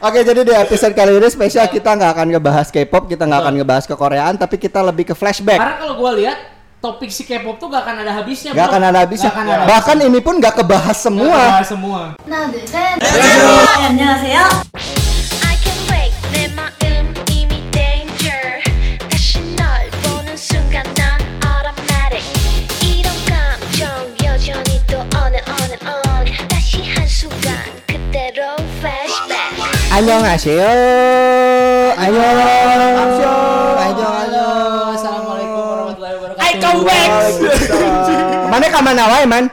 Oke, jadi di episode kali ini spesial kita nggak akan ngebahas K-pop, kita nggak akan ngebahas kekoreaan, tapi kita lebih ke flashback. Karena kalau gua lihat topik si K-pop tuh gak akan ada habisnya. Gak bro. akan ada habisnya. Gak akan ada Bahkan ini pun nggak kebahas semua. Gak ada semua. 하 안녕하세요. 안녕. 안녕. 안녕. Assalamualaikum warahmatullahi wabarakatuh. I come back. Mana kamana wae, man?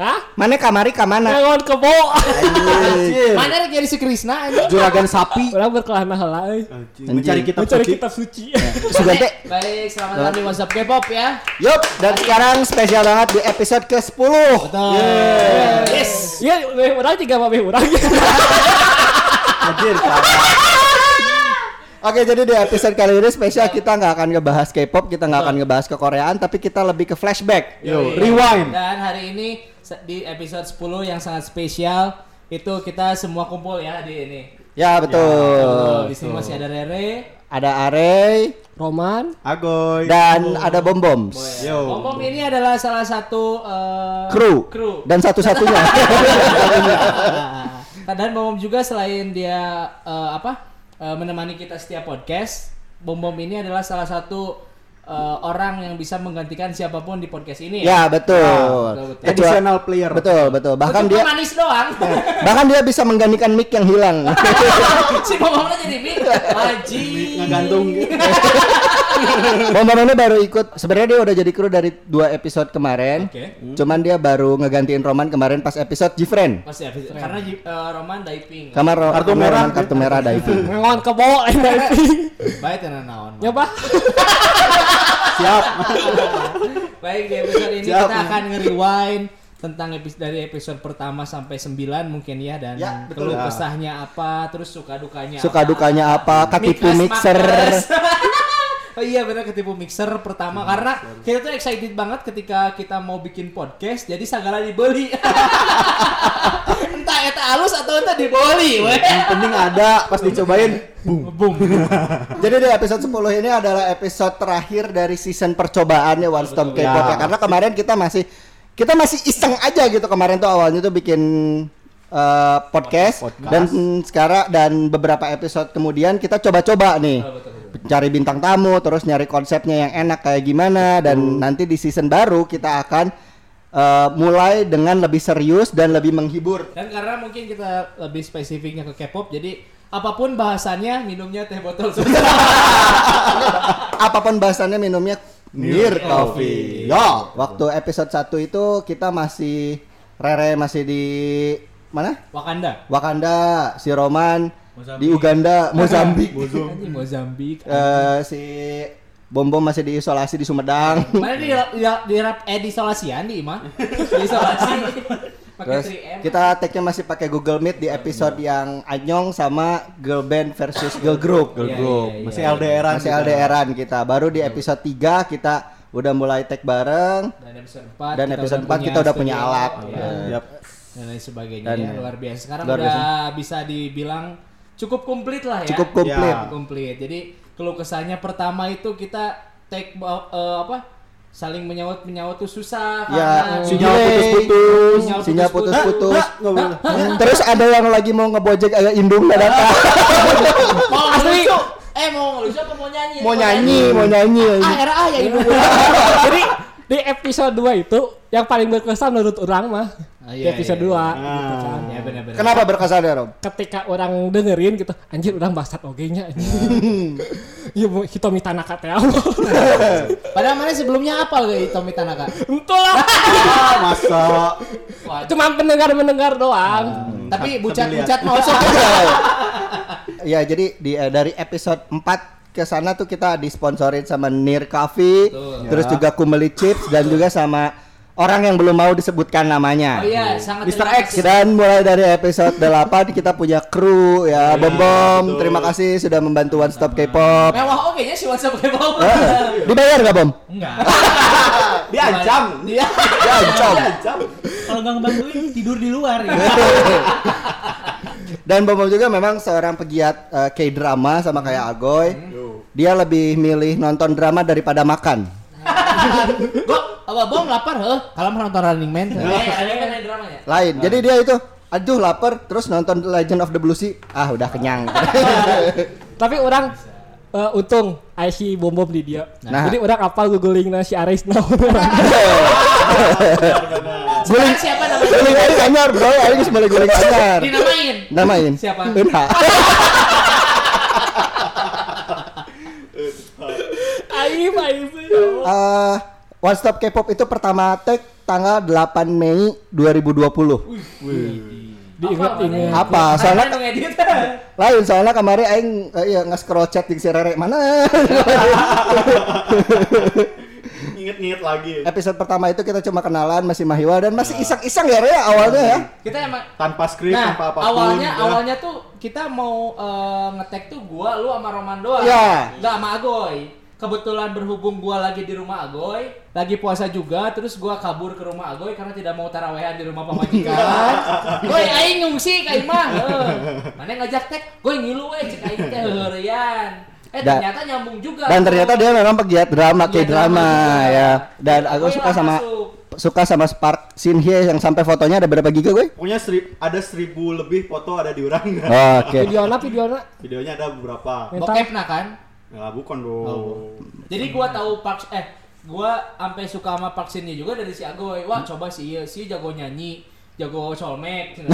Hah? Mana kamari kamana? Ngon kebo. Mana ada jadi si Krisna ini? Juragan sapi Orang berkelana heula euy. mencari kitab Mencari suci. kitab suci. Sugante. Baik, selamat datang di WhatsApp K-pop ya. Yup, dan sekarang spesial banget di episode ke-10. Betul. Yes. Iya, weh, orang juga mah weh urang. Anjir, Oke, jadi di episode kali ini spesial kita nggak akan ngebahas K-pop, kita nggak akan ngebahas kekoreaan, tapi kita lebih ke flashback. Yo, Yoi. rewind. Dan hari ini di episode 10 yang sangat spesial itu kita semua kumpul ya di ini. Ya betul. Di sini masih ada Rere, Ada Arey Roman, Agoy. dan ada Bom Bom. Yo. Bom Bom ini adalah salah satu eh, Kru. kru. Dan satu-satunya. Dan Bom Bom juga selain dia eh, apa eh, menemani kita setiap podcast, Bom Bom ini adalah salah satu eh, orang yang bisa menggantikan siapa pun di podcast ini ya ya. betul. betul, betul. Kecuali- Additional player. Betul betul. Bahkan Untuk dia pemanis doang. bahkan dia bisa menggantikan mic yang hilang. si Bom Bomnya jadi mie. Haji. Ngegantung. Bom Bom ini baru ikut. Sebenarnya dia udah jadi kru dari dua episode kemarin. Oke. Cuman dia baru ngegantiin Roman kemarin pas episode Jifren. Pas ya, karena eh, Roman diving. Kamar ro- Kartu merah. Roman kartu merah diving. ngon kebo lain diving. Baik tenan naon. Nyoba. Siap. Baik di episode ini Siap. kita akan nge-rewind tentang episode dari episode pertama sampai 9 mungkin ya dan Ya, betul. keluh Ya. kesahnya apa, terus suka dukanya Suka apa. dukanya apa? Mikres, mixer. Oh iya benar ketipu mixer pertama karena kita tuh excited banget ketika kita mau bikin podcast jadi segala dibeli. entah eta halus atau entah dibeli. Yang penting ada pas dicobain. Boom. Boom. Jadi di episode 10 ini adalah episode terakhir dari season percobaannya One Stop. K-pop ya. Ya. Karena kemarin kita masih kita masih iseng aja gitu kemarin tuh awalnya tuh bikin eh, podcast, Podcast. dan sekarang dan beberapa episode kemudian kita coba-coba nih betul, betul. Cari bintang tamu terus nyari konsepnya yang enak kayak gimana dan nanti di season baru kita akan eh, mulai dengan lebih serius dan lebih menghibur Dan karena mungkin kita lebih spesifiknya ke K-pop jadi apa pun bahasannya minumnya teh botol susu. apa pun bahasannya minumnya Nir Coffee. Coffee. Ya. Waktu episode 1 itu kita masih Rere masih di mana? Wakanda. Wakanda, si Roman di Uganda, Mozambik. Mozambik. Eh, si Bom Bom masih diisolasi di Sumedang. Mana di di di, rap- eh di isolasian di Ima? Di isolasi. Pakai Terus 3M. kita tag-nya masih pakai Google Meet di episode yang Anyong sama Girl Band versus Girl Group. Girl Iya, group. iya, iya. Masih LDRan. Masih kita. LDRan kita. Baru di episode 3 kita udah mulai tag bareng. dan episode 4 Dan episode 4 kita udah punya alat. Iya. Yap. dan lain sebagainya Dan- ya, luar biasa. Sekarang luar udah bisa dibilang cukup komplit lah ya. Cukup komplit. Ya. komplit. Jadi keluh kesahnya pertama itu kita take eh, apa? Saling menyaut menyaut tuh susah Ya, karena sinyal putus-putus, sinyal putus-putus. Nggak. Terus ada yang lagi mau ngebojek agak indung dadakan. Mau lucu. Eh mau lucu apa mau nyanyi? mau nyanyi, mau nyanyi. Ah, era ah ya ibu. Jadi di episode 2 itu yang paling berkesan menurut orang mah Ah, di iya, episode iya, 2 iya. gitu kan. Ya benar-benar. Kenapa berkesan ya, Rob? Ketika orang dengerin gitu, anjir orang bangsat oge nya anjing. Iya mau Hitomi Tanaka teh apa? Padahal mana sebelumnya apal ke Tommy Tanaka? Entahlah. Ah, masa. Cuma pendengar-mendengar doang. tapi Sambil bucat-bucat mau sok. Ya, jadi di eh, dari episode 4 ke sana tuh kita disponsorin sama Nir Coffee, Betul. terus Ya. juga Kumeli Chips dan juga sama orang yang belum mau disebutkan namanya. Oh iya, sangat Mr. X. kasih. Dan mulai dari episode 8 kita punya kru ya, Bom Bom. betul. Terima kasih sudah membantu One Stop K-pop. Mewah oke nya si WhatsApp K-pop. Eh, Dibayar nggak Bom? Enggak. Diancam. Dia Diancam. Diancam. kalau nggak ngebantuin tidur di luar ya. Dan Bom juga memang seorang pegiat eh, K-drama sama kayak Agoy. Dia lebih milih nonton drama daripada makan. Gua apa bom lapar heh. Kalau mau nonton Running Man. Ada kan ada dramanya. Lain. Jadi dia itu aduh lapar terus nonton Legend of the Blue Sea. Ah, udah kenyang. Tapi orang eh, untung IC bom bom di dia. Nah. Jadi orang apal googling si Aris Sekarang siapa namanya? guling anyar, bro. Aing geus mulai guling anyar. Dinamain. Namain. Siapa? Eunha. Aib aib. Eh, One Stop K-pop itu pertama tag tanggal 8 Mei 2020. Diingat-ingat. Apa? Soalnya Soalnya ngedit. lain soalnya kemarin aing eh, iya nge-scroll chat di si Rere mana. Ingat-ingat lagi. Episode pertama itu kita cuma kenalan masih Mahiwa dan masih iseng-iseng ya Re awalnya ya. Kita emang Tanpa skrip, Nah, tanpa apa pun. awalnya ya. awalnya tuh kita mau eh, ngetek tuh gua, lu sama Roman doang. Iya. Enggak sama Agoy. Kebetulan berhubung gua lagi di rumah Agoy, lagi puasa juga, terus gua kabur ke rumah Agoy karena tidak mau tarawehan di rumah pamajikan. Goy aing ngungsi ka imah. Mana ngajak tek? Goy ngilu we cek aing teh heureuyan. Eh Dan- ternyata nyambung juga. Dan ternyata dia memang pegiat drama Iya, K-drama drama juga. ya. Dan aku Goy suka sama masuk. suka sama Spark Shin Hye yang sampai fotonya ada berapa giga gue? Pokoknya seri- ada seribu lebih foto ada di orang. Oke. Videona videona. Videonya ada beberapa. Bokep nah kan? Ya bukan dong. Oh. Jadi gua tahu Park eh gua sampai suka sama Park Shin Hye juga dari si Agoy. Wah, coba si ieu si jago nyanyi, jago solmek.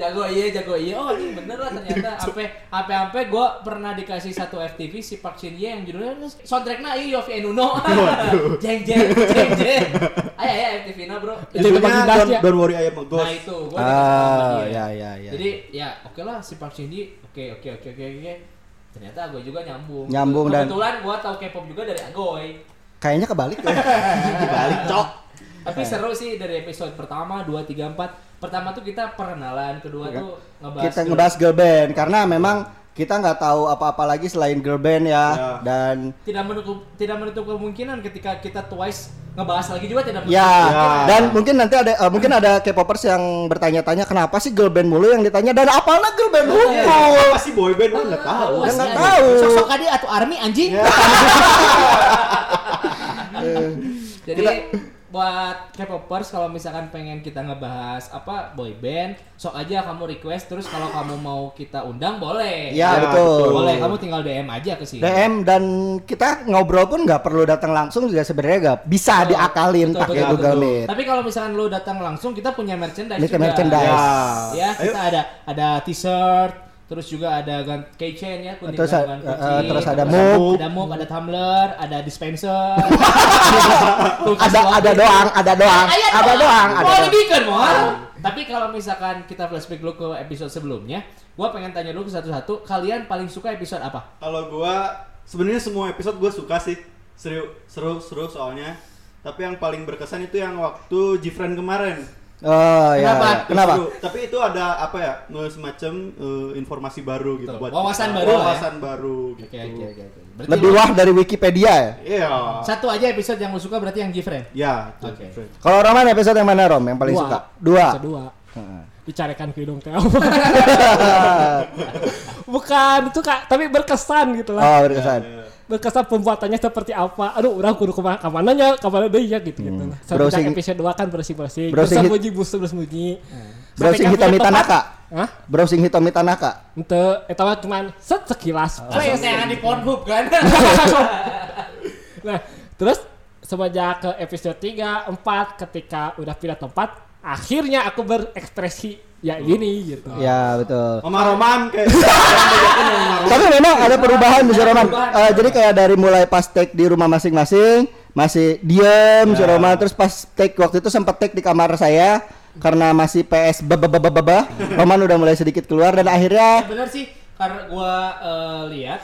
jago iya, jago iya. Oh, ini bener lah ternyata. Sampai sampai sampai gua pernah dikasih satu FTV si Park Shin Hye yang judulnya soundtracknya iya Yofi Enuno. jeng jeng jeng jeng. Ayo ayo FTV na, Bro. Itu bagian don't, ya. don't worry I am a ghost. Nah itu, gua dikasih sama Ah, ya ya ya. Jadi ya oke lah si Park Shin Hye oke oke oke oke oke. Ternyata Agoy juga nyambung. Nyambung dan- Kebetulan gua tahu K-pop juga dari Agoy. Kayaknya kebalik ya. Balik cok. Tapi seru sih dari episode pertama, 2, 3, 4 Pertama tuh kita perkenalan, kedua tuh ngebahas kita ngebahas girl band karena memang kita nggak tahu apa-apa lagi selain girl band ya Ya. dan tidak menutup tidak menutup kemungkinan ketika kita twice ngebahas lagi juga tidak menutup ya kemungkinan. dan mungkin nanti ada eh, mungkin ada K-popers yang bertanya-tanya kenapa sih girl band mulu yang ditanya dan apalah girl band mulu Apa sih boy band? Gua nggak tahu. Nggak ya. tahu. Sosok kadi atau army anjing. Jadi buat K-popers kalau misalkan pengen kita ngebahas apa boy band, sok aja kamu request terus kalau kamu mau kita undang boleh. ya, Ya, betul Boleh, kamu tinggal DM aja ke sini. DM dan kita ngobrol pun nggak perlu datang langsung juga sebenarnya nggak bisa Betul, diakalin betul, pakai betul, Google betul. Meet. Tapi kalau misalkan lu datang langsung, kita punya merchandise Ini juga. merchandise. Ya, Ayo. kita ada ada t-shirt, terus juga ada gan keychain ya, kuning Terus, kunci, eh, terus ada mug. ada mug, ada tumbler, ada dispenser. ada ada doang, ada doang, Aya ada doang, ada Mau doang. dibikin, Mon. Tapi kalau misalkan kita flashback dulu ke episode sebelumnya, gua pengen tanya dulu ke satu-satu, kalian paling suka episode apa? Kalau gua sebenarnya semua episode gua suka sih. Seru, seru, seru soalnya. Tapi yang paling berkesan itu yang waktu Jifren kemarin. Oh ya, Kenapa? ya. Kenapa? Tapi itu ada apa ya? Semacam eh, informasi baru gitu Betul. buat Wawasan kita. baru ya. Wawasan baru gitu. Oke, oke, oke. Berarti Lebih wah dari Wikipedia ya. Iya. Satu aja episode yang lu suka berarti yang Gifren. Ya, itu Oke. Jifren. Kalau Roman episode yang mana Rom yang paling Dua. suka? Dua. Kedua. Heeh. Dicarikan ke hidung teh apa. Bukan itu kak, tapi berkesan gitu lah. oh berkesan. Berkesan pembuatannya seperti apa. Aduh, orang kudu ke mana kamananya, ke mana deh ya gitu gitu lah. Sampai Browsing- episode 2 kan bersih-bersih. browsing hit- Bersembunyi, bus bersembunyi. Browsing Sampai Hitomi ke tempat- Tanaka. Hah? Browsing Hitomi Tanaka. Ente, eta mah cuman set sekilas. Terus yang di Pornhub kan. Nah, terus semenjak ke episode 3, 4 ketika udah pindah tempat, akhirnya aku berekspresi ya ini gitu. Ya betul. Mama Roman kayak Tapi memang ada perubahan di si Roman. perubahan. Eh, jadi kayak dari mulai pas take di rumah masing-masing masih diem si Ya. Roman terus pas take waktu itu sempat take di kamar saya karena masih PS baba Roman udah mulai sedikit keluar dan akhirnya bener sih karena gua eh, lihat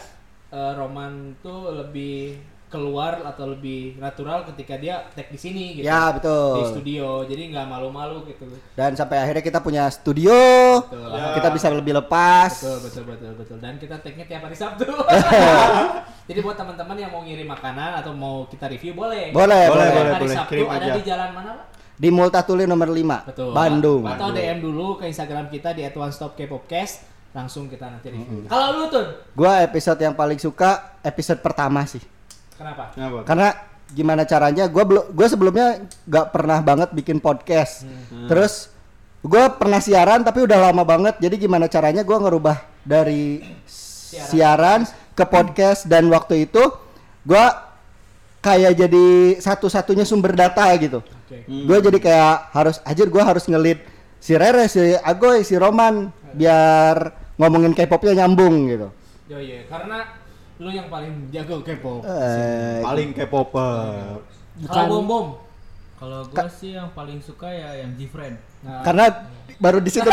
eh, Roman tuh lebih keluar atau lebih natural ketika dia tag di sini gitu. ya Di betul. studio. Jadi nggak malu-malu gitu. Dan sampai akhirnya kita punya studio, Betul. kita bisa lebih lepas. Betul, betul, betul, betul. Dan kita tag-nya tiap hari Sabtu. Jadi buat teman-teman yang mau ngirim makanan atau mau kita review boleh. Boleh, Boleh, boleh. boleh. Hari Sabtu kirim ada aja. di jalan mana, Pak? di Multatuli nomor 5 Betul. Bandung. Atau DM dulu ke Instagram kita di @onestopkpopcast langsung kita nanti review. Kalau lu tuh Gua episode yang paling suka episode pertama sih. Kenapa? Kenapa? Karena gimana caranya? Gua belum gua sebelumnya nggak pernah banget bikin podcast. Terus gua pernah siaran tapi udah lama banget. Jadi gimana caranya gua ngerubah dari siaran, ke podcast dan waktu itu gua kayak jadi satu-satunya sumber data gitu. Oke. Gue jadi kayak harus anjir gue harus ngelit si Rere, si Agoy, si Roman biar ngomongin K-popnya nyambung gitu. Yo iya, karena lu yang paling jago K-pop. Eh, Paling K-popper. Kalau bom bom. Kalau gue sih yang paling suka ya yang G-Friend. Nah, karena baru di situ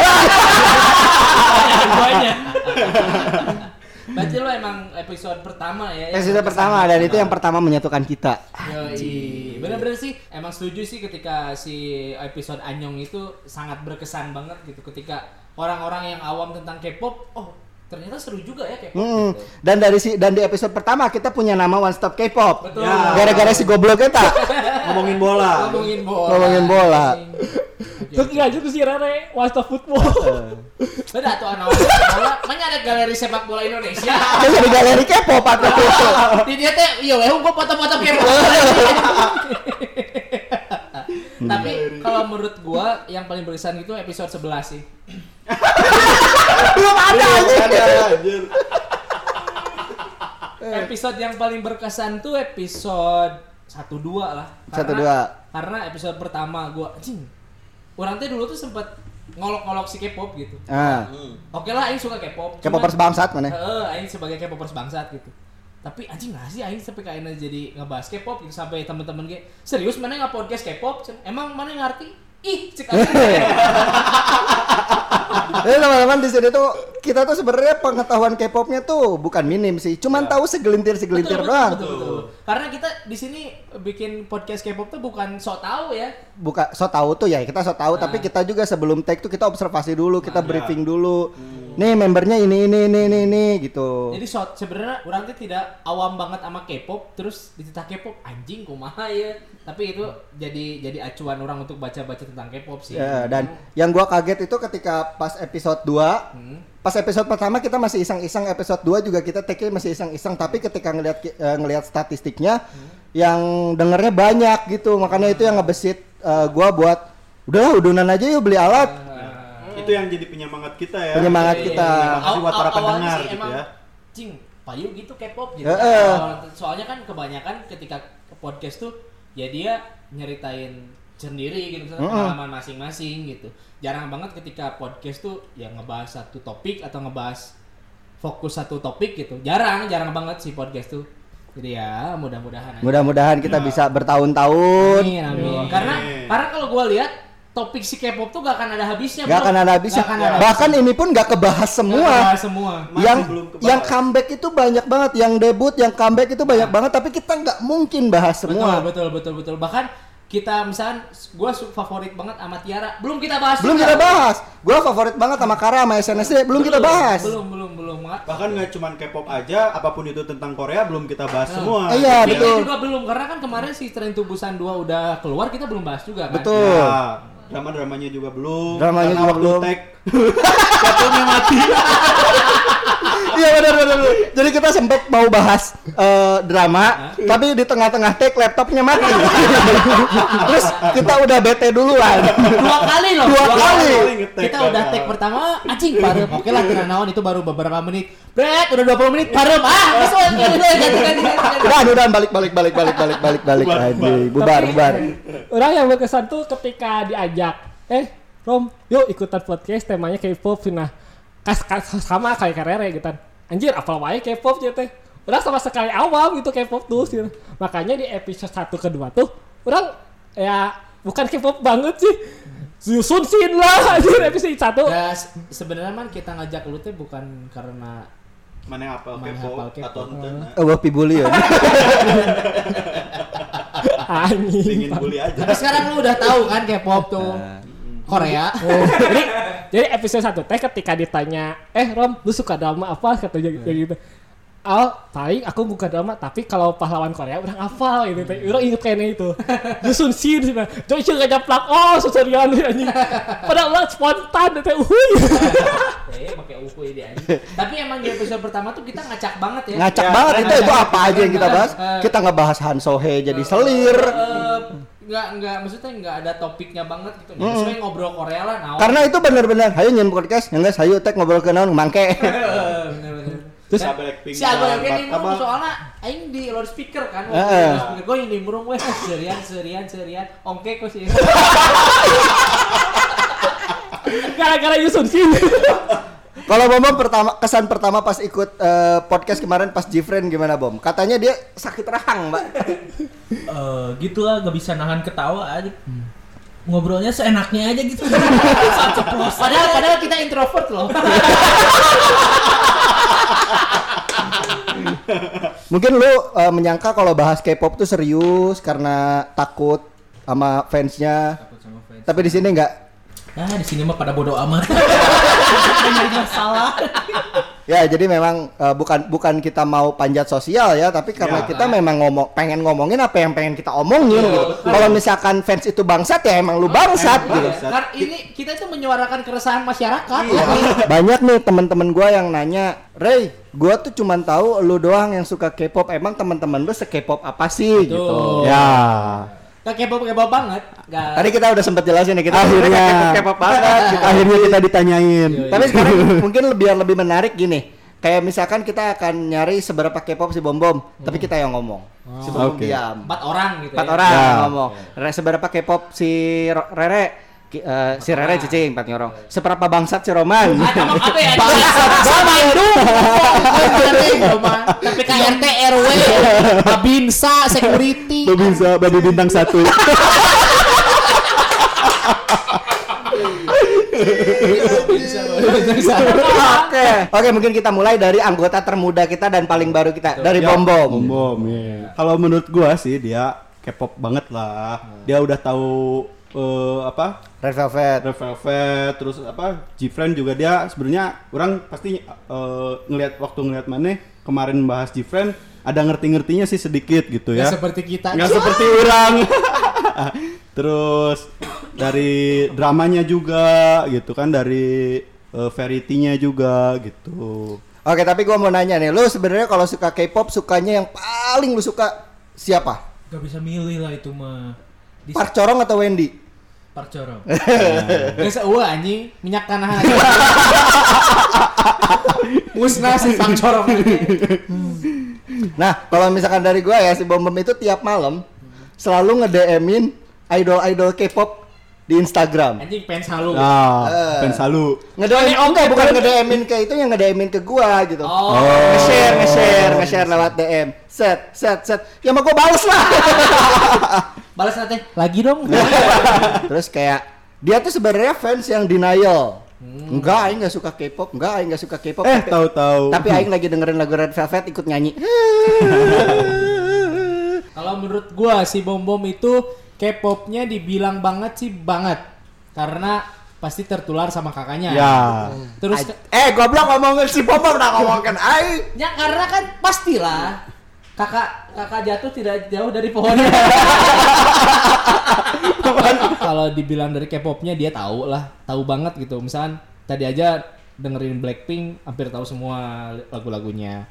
berarti lu emang episode pertama ya. yang episode pertama dan itu yang pertama menyatukan kita. Yoi. Bener-bener sih, emang setuju sih ketika si episode Anyong itu sangat berkesan banget gitu ketika orang-orang yang awam tentang K-pop, oh ternyata seru juga ya K-pop. Mm. gitu. Dan dari si dan di episode pertama kita punya nama One Stop K-pop. Betul. Ya. Gara-gara si goblok kita. Ngomongin bola. Ngomongin bola. Ngomongin bola. Terus lanjut ke si Rere, Wasta Football. Beda tuh anak bola, mana ada galeri sepak bola Indonesia. Dia jadi galeri K-pop atau Di dia teh, iya weh, gua foto-foto K-pop. Tapi kalau menurut gua yang paling berkesan itu episode 11 sih. belum ada anjir. Episode yang paling berkesan tuh episode 1 2 lah. Satu, Karena- dua. Karena episode pertama gua anjing. Orang teh dulu tuh sempet ngolok-ngolok si K-pop gitu. Ah, Oke lah, Aing suka K-pop. K-popers bangsat mana? Heeh, Aing sebagai K-popers bangsat gitu. Tapi anjing nggak sih Aing sampai kayaknya jadi ngebahas K-pop gitu sampai temen-temen gue serius mana nggak podcast K-pop? Emang mana ngerti? Ih, cek. Jadi teman-teman di sini tuh kita tuh sebenarnya pengetahuan K-popnya tuh bukan minim sih, cuman tahu segelintir segelintir Betul, betul, doang. betul, betul. Karena kita di sini bikin podcast K-pop tuh bukan sok tahu ya. Buka so tahu tuh ya kita so tahu, tapi Nah. kita juga sebelum take tuh kita observasi dulu, kita Nah, briefing dulu. Nih membernya ini ini ini ini, ini gitu. Jadi so, sebenarnya orang tuh tidak awam banget sama K-pop, terus dititah K-pop anjing kumaha ya. Tapi itu jadi jadi acuan orang untuk baca-baca tentang K-pop sih. Ya, dan yang gua kaget itu ketika pas episode 2 Hmm. Pas episode pertama kita masih iseng-iseng, episode 2 juga kita take masih iseng-iseng, tapi ketika ngelihat eh, ngelihat statistiknya yang dengernya banyak gitu. Makanya itu yang ngebesit eh, gua buat udahlah udunan aja yuk beli alat. Itu yang jadi penyemangat kita ya. Penyemangat Iya, kita. iya, iya. Makasih buat Aw- para pendengar sih gitu emang, ya. Cing, payu gitu K-pop gitu. Soalnya kan kebanyakan ketika ke podcast tuh ya dia nyeritain sendiri gitu misalnya Heeh. pengalaman masing-masing gitu. Jarang banget ketika podcast tuh ya ngebahas satu topik atau ngebahas fokus satu topik gitu. Jarang, jarang banget sih podcast tuh. Jadi ya mudah-mudahan aja. Mudah-mudahan kita bisa bertahun-tahun. Amin, amin. Karena karena kalau gua lihat topik si K-pop tuh gak akan ada habisnya. Gak bro. akan ada habisnya. Gak akan ada Bahkan ini pun gak kebahas semua. kebahas semua. Masih yang belum kebahas. yang comeback itu banyak banget, yang debut, yang comeback itu banyak banget, tapi kita nggak mungkin bahas semua. Betul, betul, betul, betul. Bahkan kita misalnya gue favorit banget sama Tiara, belum kita bahas. Belum juga. kita bahas. Gua favorit banget sama Kara sama SNSD, belum kita bahas. Belum, belum, belum. Bahkan nggak cuma K-pop aja, apa pun itu tentang Korea belum kita bahas Nah. semua. Iya, Kita betul. juga belum karena kan kemarin si Tren Tubusan 2 udah keluar kita belum bahas juga kan. Betul. Ya, drama-dramanya juga belum. Dramanya Karena juga waktu belum. tag mati. Iya benar benar. Jadi kita sempet mau bahas eh, drama, tapi di tengah-tengah take laptopnya mati. Terus kita udah bete duluan. Dua kali loh. Dua kali. nge-tag Kita udah take pertama, anjing parem. Oke lah kira naon itu baru beberapa menit. Bret, udah 20 menit parem. Ah, ganti. Udah, udah balik balik balik balik balik balik balik Bubar, anjing. Bubar bubar. Orang yang berkesan tuh ketika diajak, eh Rom, yuk ikutan podcast temanya K-pop nah kas, kas sama kayak karere gitu kan. Anjir, apa wae K-pop ya teh. Udah sama sekali awam gitu K-pop tuh sih. Makanya di episode 1 kedua tuh orang ya bukan K-pop banget sih. Yusun Shin lah anjir episode 1. Ya, se- sebenarnya man kita ngajak lu teh bukan karena Mana Mana K-pop hafal K-pop. atau enten. Oh, pibuli ya. Anjing. Ingin bully aja. Tapi sekarang lu udah tahu kan K-pop tuh. Korea. jadi, jadi episode 1 teh ketika ditanya, eh Rom, lu suka drama apa? Katanya kayak gitu. Al, paling aku bukan drama, tapi kalau pahlawan Korea udah hafal gitu teh. Orang inget kayaknya itu. Jusun Shin cenah. Coy coy ngajaplak oh seserian anjing. Padahal orang spontan teh uhuy. Eh, pakai uku dia. Tapi emang di episode pertama tuh kita ngacak banget ya. Ngacak Ya, banget itu itu apa aja yang kita bahas? Eh, Kita ngebahas Han Sohe jadi selir. Nggak nggak maksudnya nggak ada topiknya banget gitu. Mm-mm. Sesuai ngobrol Korea lah. Naon. Karena itu bener-bener, hayu nyen podcast, yang guys, hayu tek ngobrol ke naon mangke. Terus Dan Blackpink si oke nih Martabak. soalnya aing di loudspeaker kan. Eh, eh. Loudspeaker gue ini murung weh serian serian serian. Ongke kok sih. Gara-gara Jusun Shin. Kalau Bom Bom pertama kesan pertama pas ikut eh, podcast kemarin pas Jifren gimana Bom? Katanya dia sakit rahang, Mbak. Eh, gitu lah gak bisa nahan ketawa aja. Ngobrolnya seenaknya aja gitu. padahal padahal kita introvert loh. Mungkin lu eh, menyangka kalau bahas K-pop tuh serius karena takut sama fansnya. Takut sama fans. Tapi di sini enggak. Nah di sini mah pada bodoh amat. Masalah. Ya, jadi memang eh, bukan bukan kita mau panjat sosial ya, tapi karena Ya. kita memang ngomong pengen ngomongin apa yang pengen kita omongin gitu. Kalau misalkan fans itu bangsat ya emang lu bangsat gitu. Iya, Karena ini kita itu menyuarakan keresahan masyarakat. Banyak nih teman-teman gua yang nanya, "Ray, gua tuh cuman tahu lu doang yang suka K-pop. Emang teman-teman lu se-K-pop apa sih?" Betul. gitu. Ya. Gak kepo kepo banget. Gak. Tadi kita udah sempet jelasin nih kita Akhirnya. sebenarnya K-pop banget gitu. Akhirnya kita ditanyain. Tapi sekarang mungkin lebih lebih menarik gini. Kayak misalkan kita akan nyari seberapa K-pop si Bom Bom, tapi kita yang ngomong. Si Bom Bom Oke. diam. Empat orang gitu. Empat ya. orang Ya. ngomong. Re- seberapa K-pop si Rere? Eh, si Rere cicing empat orang. Seberapa bangsat si Roman? Ah, ya? Sama Bandung. Tapi KRT RW, Babinsa, security. bisa babi bintang satu. Oke, oke mungkin kita mulai dari anggota termuda kita dan paling baru kita dari Ya, Bom Bom. Bom bom, ya. Kalau menurut gua sih dia K-pop banget lah. Dia udah tahu eh, apa? Red Velvet. Red Velvet, terus apa? Gfriend juga dia sebenarnya orang pasti eh, ngelihat waktu ngelihat mana kemarin bahas Gfriend ada ngerti-ngertinya sih sedikit gitu Ya ya. seperti kita. Nggak seperti orang. terus dari dramanya juga gitu kan dari eh, variety-nya juga gitu. Oke, tapi gua mau nanya nih, lu sebenarnya kalau suka K-pop sukanya yang paling lu suka siapa? Gak bisa milih lah itu mah. Di Park Corong atau Wendy? Park Corong. Geus eueuh anjing, minyak tanah. Musnah si Sang Corong. Nah, kalau misalkan dari gua ya si Bom Bom itu tiap malam selalu nge-DM-in idol-idol K-pop di Instagram. Anjing fans halu. Nah, Eh. fans halu. Nge-DM oh enggak bukan nge-DM-in ke itu yang nge-DM-in ke gua gitu. Oh. Nge-share, nge-share, nge-share lewat DM. Set, set, set. Ya mah gua bales lah. Balas nanti lagi dong. Terus kayak dia tuh sebenarnya fans yang denial. Enggak, aing enggak suka K-pop. Enggak, aing enggak suka K-pop. Eh, tahu-tahu. tapi aing lagi dengerin lagu Red Velvet ikut nyanyi. Kalau menurut gua si Bom Bom itu K-popnya dibilang banget sih banget. Karena pasti tertular sama kakaknya. Ya. Terus eh, goblok ngomongin si Bom udah ngomongin aing. Ya karena kan pastilah kakak kakak jatuh tidak jauh dari pohonnya. Kalau dibilang dari K-popnya dia tahu lah, tahu banget gitu. Misalkan tadi aja dengerin Blackpink hampir tahu semua lagu-lagunya.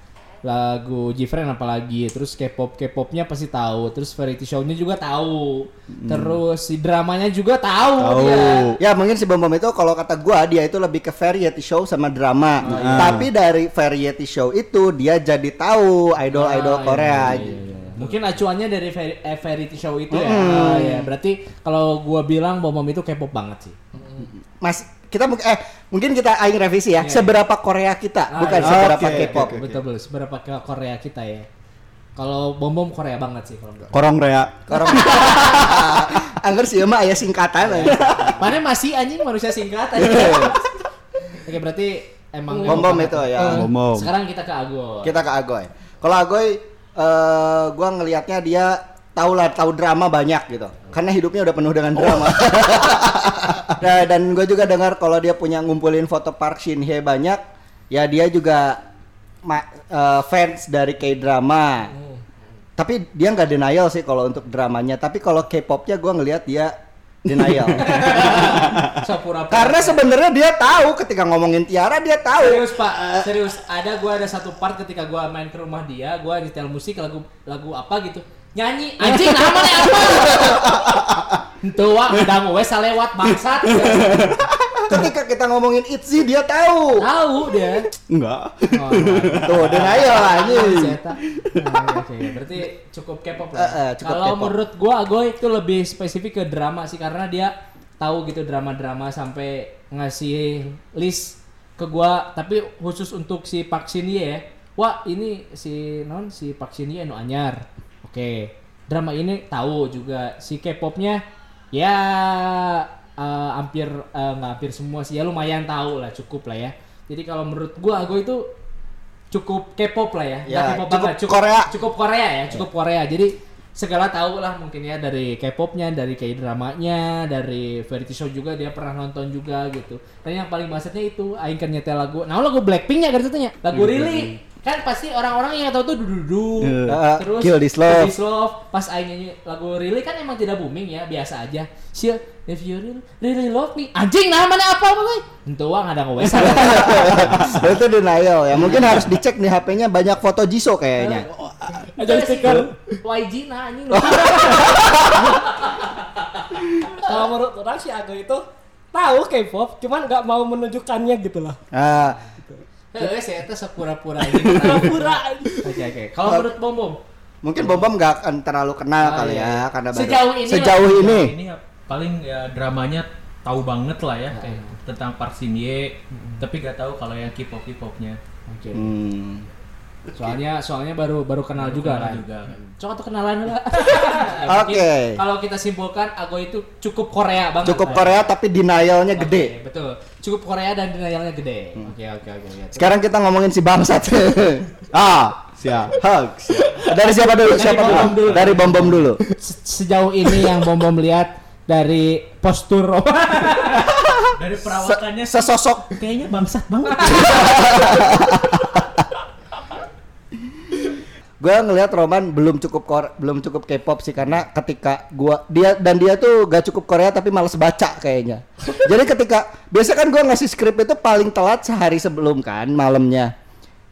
Lagu Jifren apalagi, terus K-pop K-popnya pasti tahu, terus variety show-nya juga tahu. Terus si dramanya juga tahu, Tahu. dia. Ya mungkin si Bom Bom itu kalau kata gua dia itu lebih ke variety show sama drama. Tapi dari variety show itu dia jadi tahu idol-idol Ah, Korea. iya, iya, iya. Mungkin acuannya dari eh, variety show itu ya. Ah, ya. Berarti kalau gua bilang Bom Bom itu K-pop banget sih. Mas kita mungkin eh mungkin kita aing revisi ya. Iya. Seberapa Korea kita, Ah, bukan iya. seberapa Oke, K-pop. oke, oke. Betul betul. Seberapa ke Korea kita ya. Kalau Bom Bom Korea banget sih kalau gua. Korong Rea. Korong. Angger sih mah aya singkatan aja. Mana masih anjing manusia singkat aja. Oke, berarti emang Bom Bom itu ya. Eh, Bom Bom. Sekarang kita ke Ago. Kita ke Agoy. Kalau Agoy eh gua ngelihatnya dia tahu lah tahu drama banyak gitu. Karena hidupnya udah penuh dengan drama. Nah, dan gue juga dengar kalau dia punya ngumpulin foto Park Shin Hye banyak, ya dia juga ma- eh, fans dari K-drama. Tapi dia nggak denial sih kalau untuk dramanya. Tapi kalau K-popnya gue ngelihat dia denial. Karena sebenarnya dia tahu ketika ngomongin Tiara dia tahu. serius pak serius ada gua ada satu part ketika gua main ke rumah dia gua nyetel musik lagu lagu apa gitu nyanyi anjing namanya apa itu wah ada wes salewat bangsat Ketika kita ngomongin Itzy dia tahu. tahu dia Enggak. oh, Tuh anjing. Zeta. Nah, oke, berarti cukup K-pop Eh, lah. eh, cukup Kalau menurut gua Agoy itu lebih spesifik ke drama sih karena dia tahu gitu drama-drama sampai ngasih list ke gua tapi khusus untuk si Park Shin Ye ya. Wah, ini si non si Park Shin Ye nu anyar. Oke. Drama ini tahu juga si K-popnya ya eh, hampir eh, nggak hampir semua sih ya lumayan tahu lah cukup lah ya. Jadi kalau menurut gua Agoy itu cukup K-pop lah ya. Ya, K-pop cukup banget, cukup Korea. Cukup Korea ya, cukup Korea. Jadi segala tahu lah mungkin ya dari K-popnya, dari K-dramanya, dari variety show juga dia pernah nonton juga gitu. Dan yang paling maksudnya itu aing kan nyetel lagu. Nah, lagu Blackpink ya kan tanya. Lagu Really. Kan pasti orang-orang yang tahu tuh dudu Eh, terus Kill This Love. Kill This Love. Pas aing nyanyi lagu Really kan emang tidak booming ya, biasa aja. Sih, if you really, really love me. Anjing namanya apa boy? Entu wang ada ngewesan. itu denial ya. Mungkin harus dicek nih HP-nya banyak foto Jisoo kayaknya. Ada stiker YG nah anjing. Kalau menurut orang si Ago itu tahu K-pop, cuman nggak mau menunjukkannya gitu lah. Nah, Heeh, saya teh sepura-pura ini. Pura-pura aja. Oke oke. Kalau menurut Bom Bom, mungkin Bom Bom nggak akan terlalu kenal Ah, kali iya. ya karena baru- Sejauh ini sejauh lah. ini. ini ya paling ya dramanya tahu banget lah ya kayak tentang Park Shin Ye tapi gak tahu kalau yang K-pop K-popnya Oke. Hmm. Soalnya soalnya baru baru kenal juga Kenal kan. juga kan. Coba tuh kenalan dulu. Oke. Kalau kita simpulkan Ago itu cukup Korea banget. Cukup lah ya. Korea tapi denialnya Oke, gede. betul. Cukup Korea dan denialnya gede. Oke oke oke oke. Sekarang kita ngomongin si bangsat. Ah, siap. Hugs. Dari siapa dulu? Dari Siapa Bom dulu? Bom dulu. Dari Bom Bom dulu. Se- Sejauh ini yang Bom Bom lihat dari postur dari perawakannya sih Sesosok kayaknya bangsat banget gue ngelihat Roman belum cukup Kor- belum cukup K-pop sih karena ketika gua dia dan dia tuh gak cukup Korea tapi males baca kayaknya. Jadi ketika biasa kan gua ngasih skrip itu paling telat sehari sebelum kan malamnya.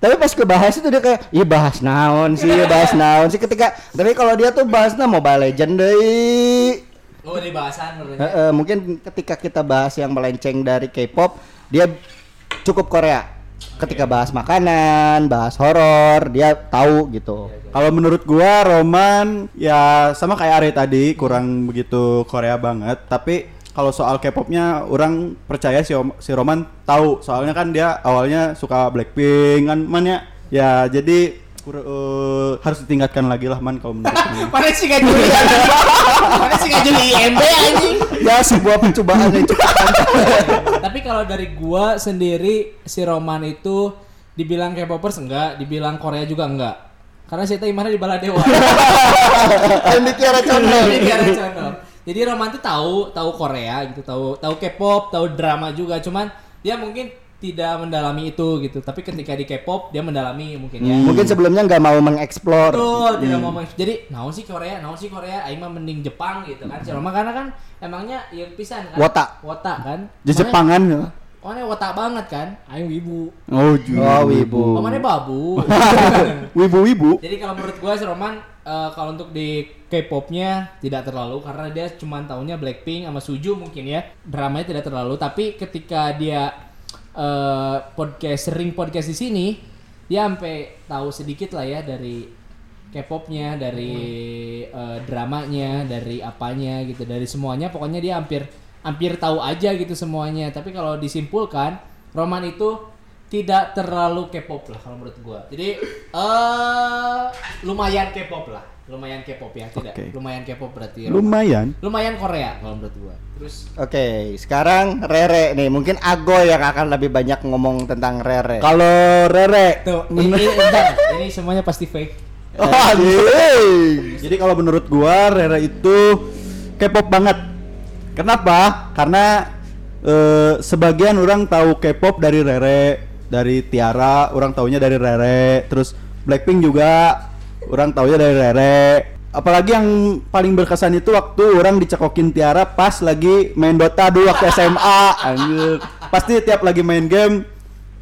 Tapi pas gue bahas itu dia kayak, iya bahas naon sih, bahas naon sih ketika tapi kalau dia tuh bahasnya Mobile Legend deh. Oh di bahasan menurutnya. Eh, mungkin ketika kita bahas yang melenceng dari K-pop, dia cukup Korea. Ketika bahas makanan, bahas horor, dia tahu gitu. Kalau menurut gua Roman ya sama kayak Are tadi kurang begitu Korea banget, tapi kalau soal K-popnya orang percaya si, Om- si Roman tahu soalnya kan dia awalnya suka Blackpink kan man ya. Ya jadi kur- eh, harus ditingkatkan lagi lah man kalau menurut gue. Mana sih gak juli? Mana sih gak juli IMB anjing? Ya sebuah pencobaan yang cukup Tapi kalau dari gua sendiri si Roman itu dibilang K-popers enggak, dibilang Korea juga enggak. Karena saya tahu mana di Baladewa. yang condong. Ini Kiara Condong. Jadi Roman tuh tahu tahu Korea gitu, tahu tahu K-pop, tahu drama juga. Cuman dia mungkin tidak mendalami itu gitu. Tapi ketika di K-pop dia mendalami mungkin ya. Mungkin sebelumnya nggak mau mengeksplor. Betul, tidak mau meng- Jadi, naon sih Korea, naon sih Korea, aing mah mending Jepang gitu kan. Si Roma karena kan emangnya yang pisan kan. Wota. Wota kan. Di Jepangan ya. Oh, wota banget kan. Aing wibu. Oh, ju- Oh, wibu. Oh, mana babu. Wibu-wibu. Jadi kalau menurut gua si Roman eh, kalau untuk di K-popnya tidak terlalu karena dia cuma tahunya Blackpink sama Suju mungkin ya. Dramanya tidak terlalu, tapi ketika dia eh, podcast sering podcast di sini, dia sampai tahu sedikit lah ya dari K-popnya, dari eh, dramanya, dari apanya gitu, dari semuanya. Pokoknya dia hampir hampir tahu aja gitu semuanya. Tapi kalau disimpulkan, Roman itu tidak terlalu K-pop lah kalau menurut gua. Jadi eh lumayan K-pop lah. Lumayan K-pop ya, tidak. Oke. Lumayan K-pop berarti. Roman. Lumayan. Lumayan Korea kalau menurut gua. Terus Oke, sekarang Rere nih. Mungkin Agoy yang akan lebih banyak ngomong tentang Rere. Kalau Rere tuh ini, bentar, ini semuanya pasti fake. Oh. Jadi kalau menurut gua Rere itu K-pop banget. Kenapa? Karena eh, sebagian orang tahu K-pop dari Rere. dari Tiara, orang taunya dari Rere. Terus Blackpink juga orang taunya dari Rere. Apalagi yang paling berkesan itu waktu orang dicekokin Tiara pas lagi main Dota dulu waktu SMA. Anjir. Pasti tiap lagi main game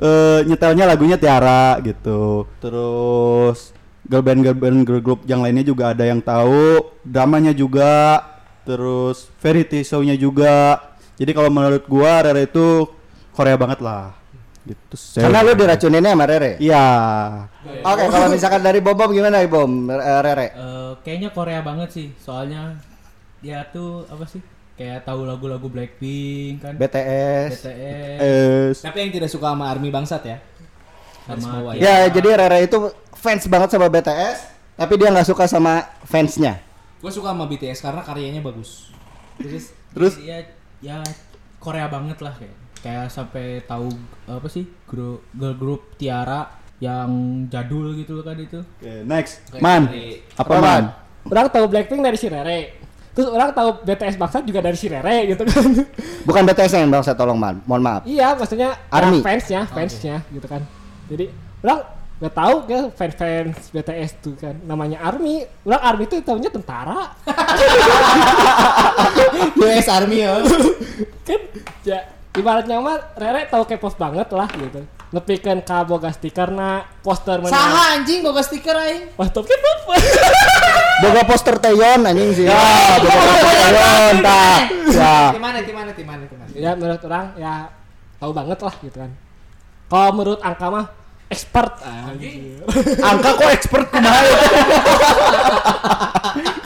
eh, nyetelnya lagunya Tiara gitu. Terus girl band girl band girl group yang lainnya juga ada yang tahu. Dramanya juga. Terus variety show-nya juga. Jadi kalau menurut gua Rere itu Korea banget lah. Gitu. Karena lu diracuninnya sama Rere. Iya. Oke, kalau misalkan dari Bom Bom gimana Bom Eh, Rere? Eh, kayaknya Korea banget sih, soalnya dia tuh apa sih? Kayak tahu lagu-lagu Blackpink kan, BTS. BTS, Eh, Tapi yang tidak suka sama Army Bangsat ya. Sama bawah Ya, jadi Rere itu fans banget sama BTS, tapi dia nggak suka sama fansnya. Gue suka sama BTS karena karyanya bagus. Terus Terus? ya ya Korea banget lah kayak kayak sampai tahu apa sih grup girl group Tiara yang jadul gitu kan itu. Oke, next. Oke, Man. dari- Apa man? Orang tahu Blackpink dari si Rere. Terus orang tahu BTS Bangsat juga dari si Rere gitu kan. Bukan BTS yang bang saya tolong man, mohon maaf. iya, maksudnya ya, Army. fansnya, fansnya gitu kan. Jadi orang nggak tahu ya fans-fans BTS tuh kan namanya Army. Orang Army itu tahunya tentara. US Army ya. kan ya ibaratnya mah Rere tahu K-pop banget lah gitu. Nepikeun ka boga stiker na poster mana. Saha anjing boga stiker aing. Poster K-pop. Boga poster Taeyeon anjing sih. Ya, boga poster Taeyeon tak. Ya. Timana timana timana timana. ya menurut orang ya tahu banget lah gitu kan. Kalau menurut angka mah expert anjir. Angka kok expert kumaha ya?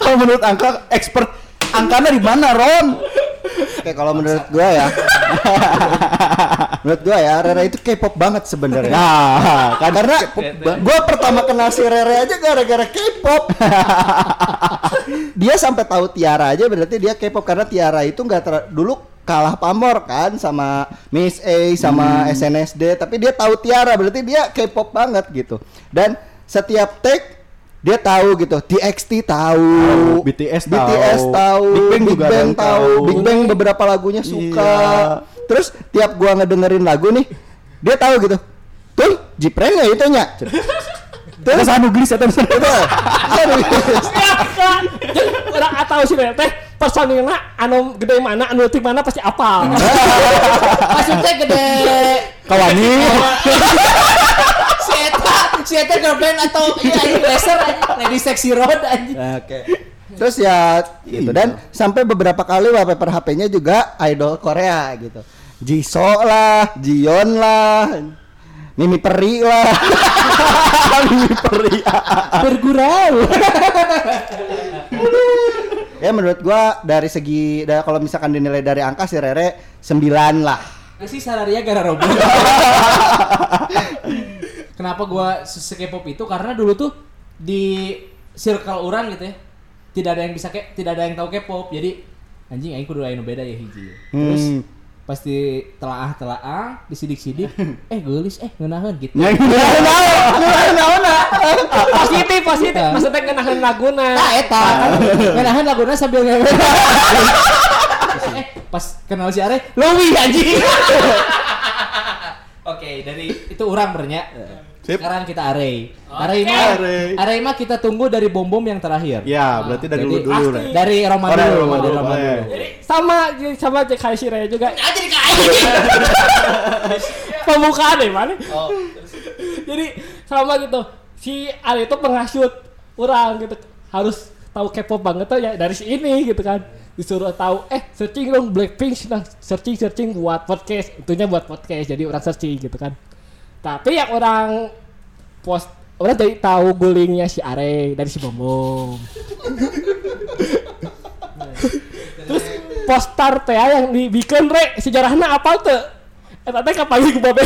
Kalau menurut angka expert angkanya di mana, Ron? Oke, kalau menurut gua ya. menurut gua ya, Rere itu K-pop banget sebenarnya. Nah, kan Karena gua pertama kenal si Rere aja gara-gara K-pop. dia sampai tahu Tiara aja berarti dia K-pop karena Tiara itu nggak dulu kalah pamor kan sama Miss A sama SNSD tapi dia tahu Tiara berarti dia K-pop banget gitu. Dan setiap take dia tahu gitu, TXT tahu, BTS tahu. BTS tahu, Big Bang juga ada yang tahu, tahu. Big Bang beberapa lagunya suka. Iya. Terus tiap gua ngedengerin lagu nih, dia tahu gitu. Tuh, Jipren ya itu nya. Terus anu glis atau itu. Anu. Jadi orang atau si Rere teh personilnya anu gede mana anu tim mana pasti apal. Maksudnya gede. Kawani. Si Eta, si Eta girl band atau iya anjing laser anjing. Lady Sexy Road anjing. Oke. Terus ya gitu dan sampai beberapa kali wallpaper HP-nya juga idol Korea gitu. Jisoo lah, Jion lah, Mimi Peri lah. Mimi Peri. Bergurau. ya menurut gua dari segi da- kalau misalkan dinilai dari angka si Rere 9 lah. Si Sararia gara Robin. Kenapa gua se K-pop itu karena dulu tuh di circle orang gitu ya. Tidak ada yang bisa kayak tidak ada yang tahu K-pop. Jadi anjing aing kudu aya nu beda ya hiji. Terus Hmm. pasti telaah-telaah, disidik-sidik, eh geulis eh ngeunaheun gitu. positif positif maksudnya ngenahan laguna. Nah, eta kan ngeunaheun laguna sambil ngewe. eh, pas kenal si Are, Louis anjing. Oke, dari itu orang bernya. Sip. Sekarang kita Are. Are mah. Are mah kita tunggu dari bom bom yang terakhir. Ya, berarti dari Jadi, dulu dulu. Dari Roma Oh, dari dulu, Roma dulu, dulu. Sama sama kayak si Rere juga Ah, jadi kayak pembukaan deh mana. Oh, Jadi sama gitu. Si Ali itu penghasut orang gitu. Harus tahu K-pop banget tuh ya dari si ini gitu kan. Disuruh tahu eh searching dong Blackpink nah searching searching buat podcast. Itunya buat podcast. Jadi orang searching gitu kan. Tapi yang orang post orang jadi tahu gulingnya si Are dari si Bombom. Terus poster teh yang dibikin re sejarahnya apa tuh? Eh teh kapan gue babe?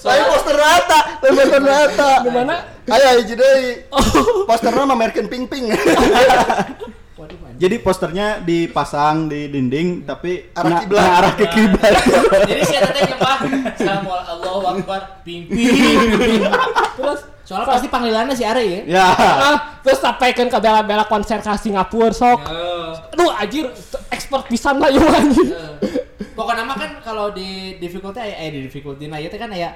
Saya poster rata, poster rata. Gimana? Ayo hiji deui. Posternya mah American Ping Ping. Jadi posternya dipasang di dinding tapi Arah na- kiblat. nah, arah ke kiblat. Jadi Eta teh nyembah Salam Allahu Akbar, ping ping. Terus Soalnya pasti panggilannya si Are ya. Ya. Ah, terus sampaikan ke bela-bela konser ke Singapura sok. Eh, Aduh anjir expert pisan lah yuk anjir. eh. Pokoknya nama kan kalau di difficulty eh di difficulty nah itu kan ya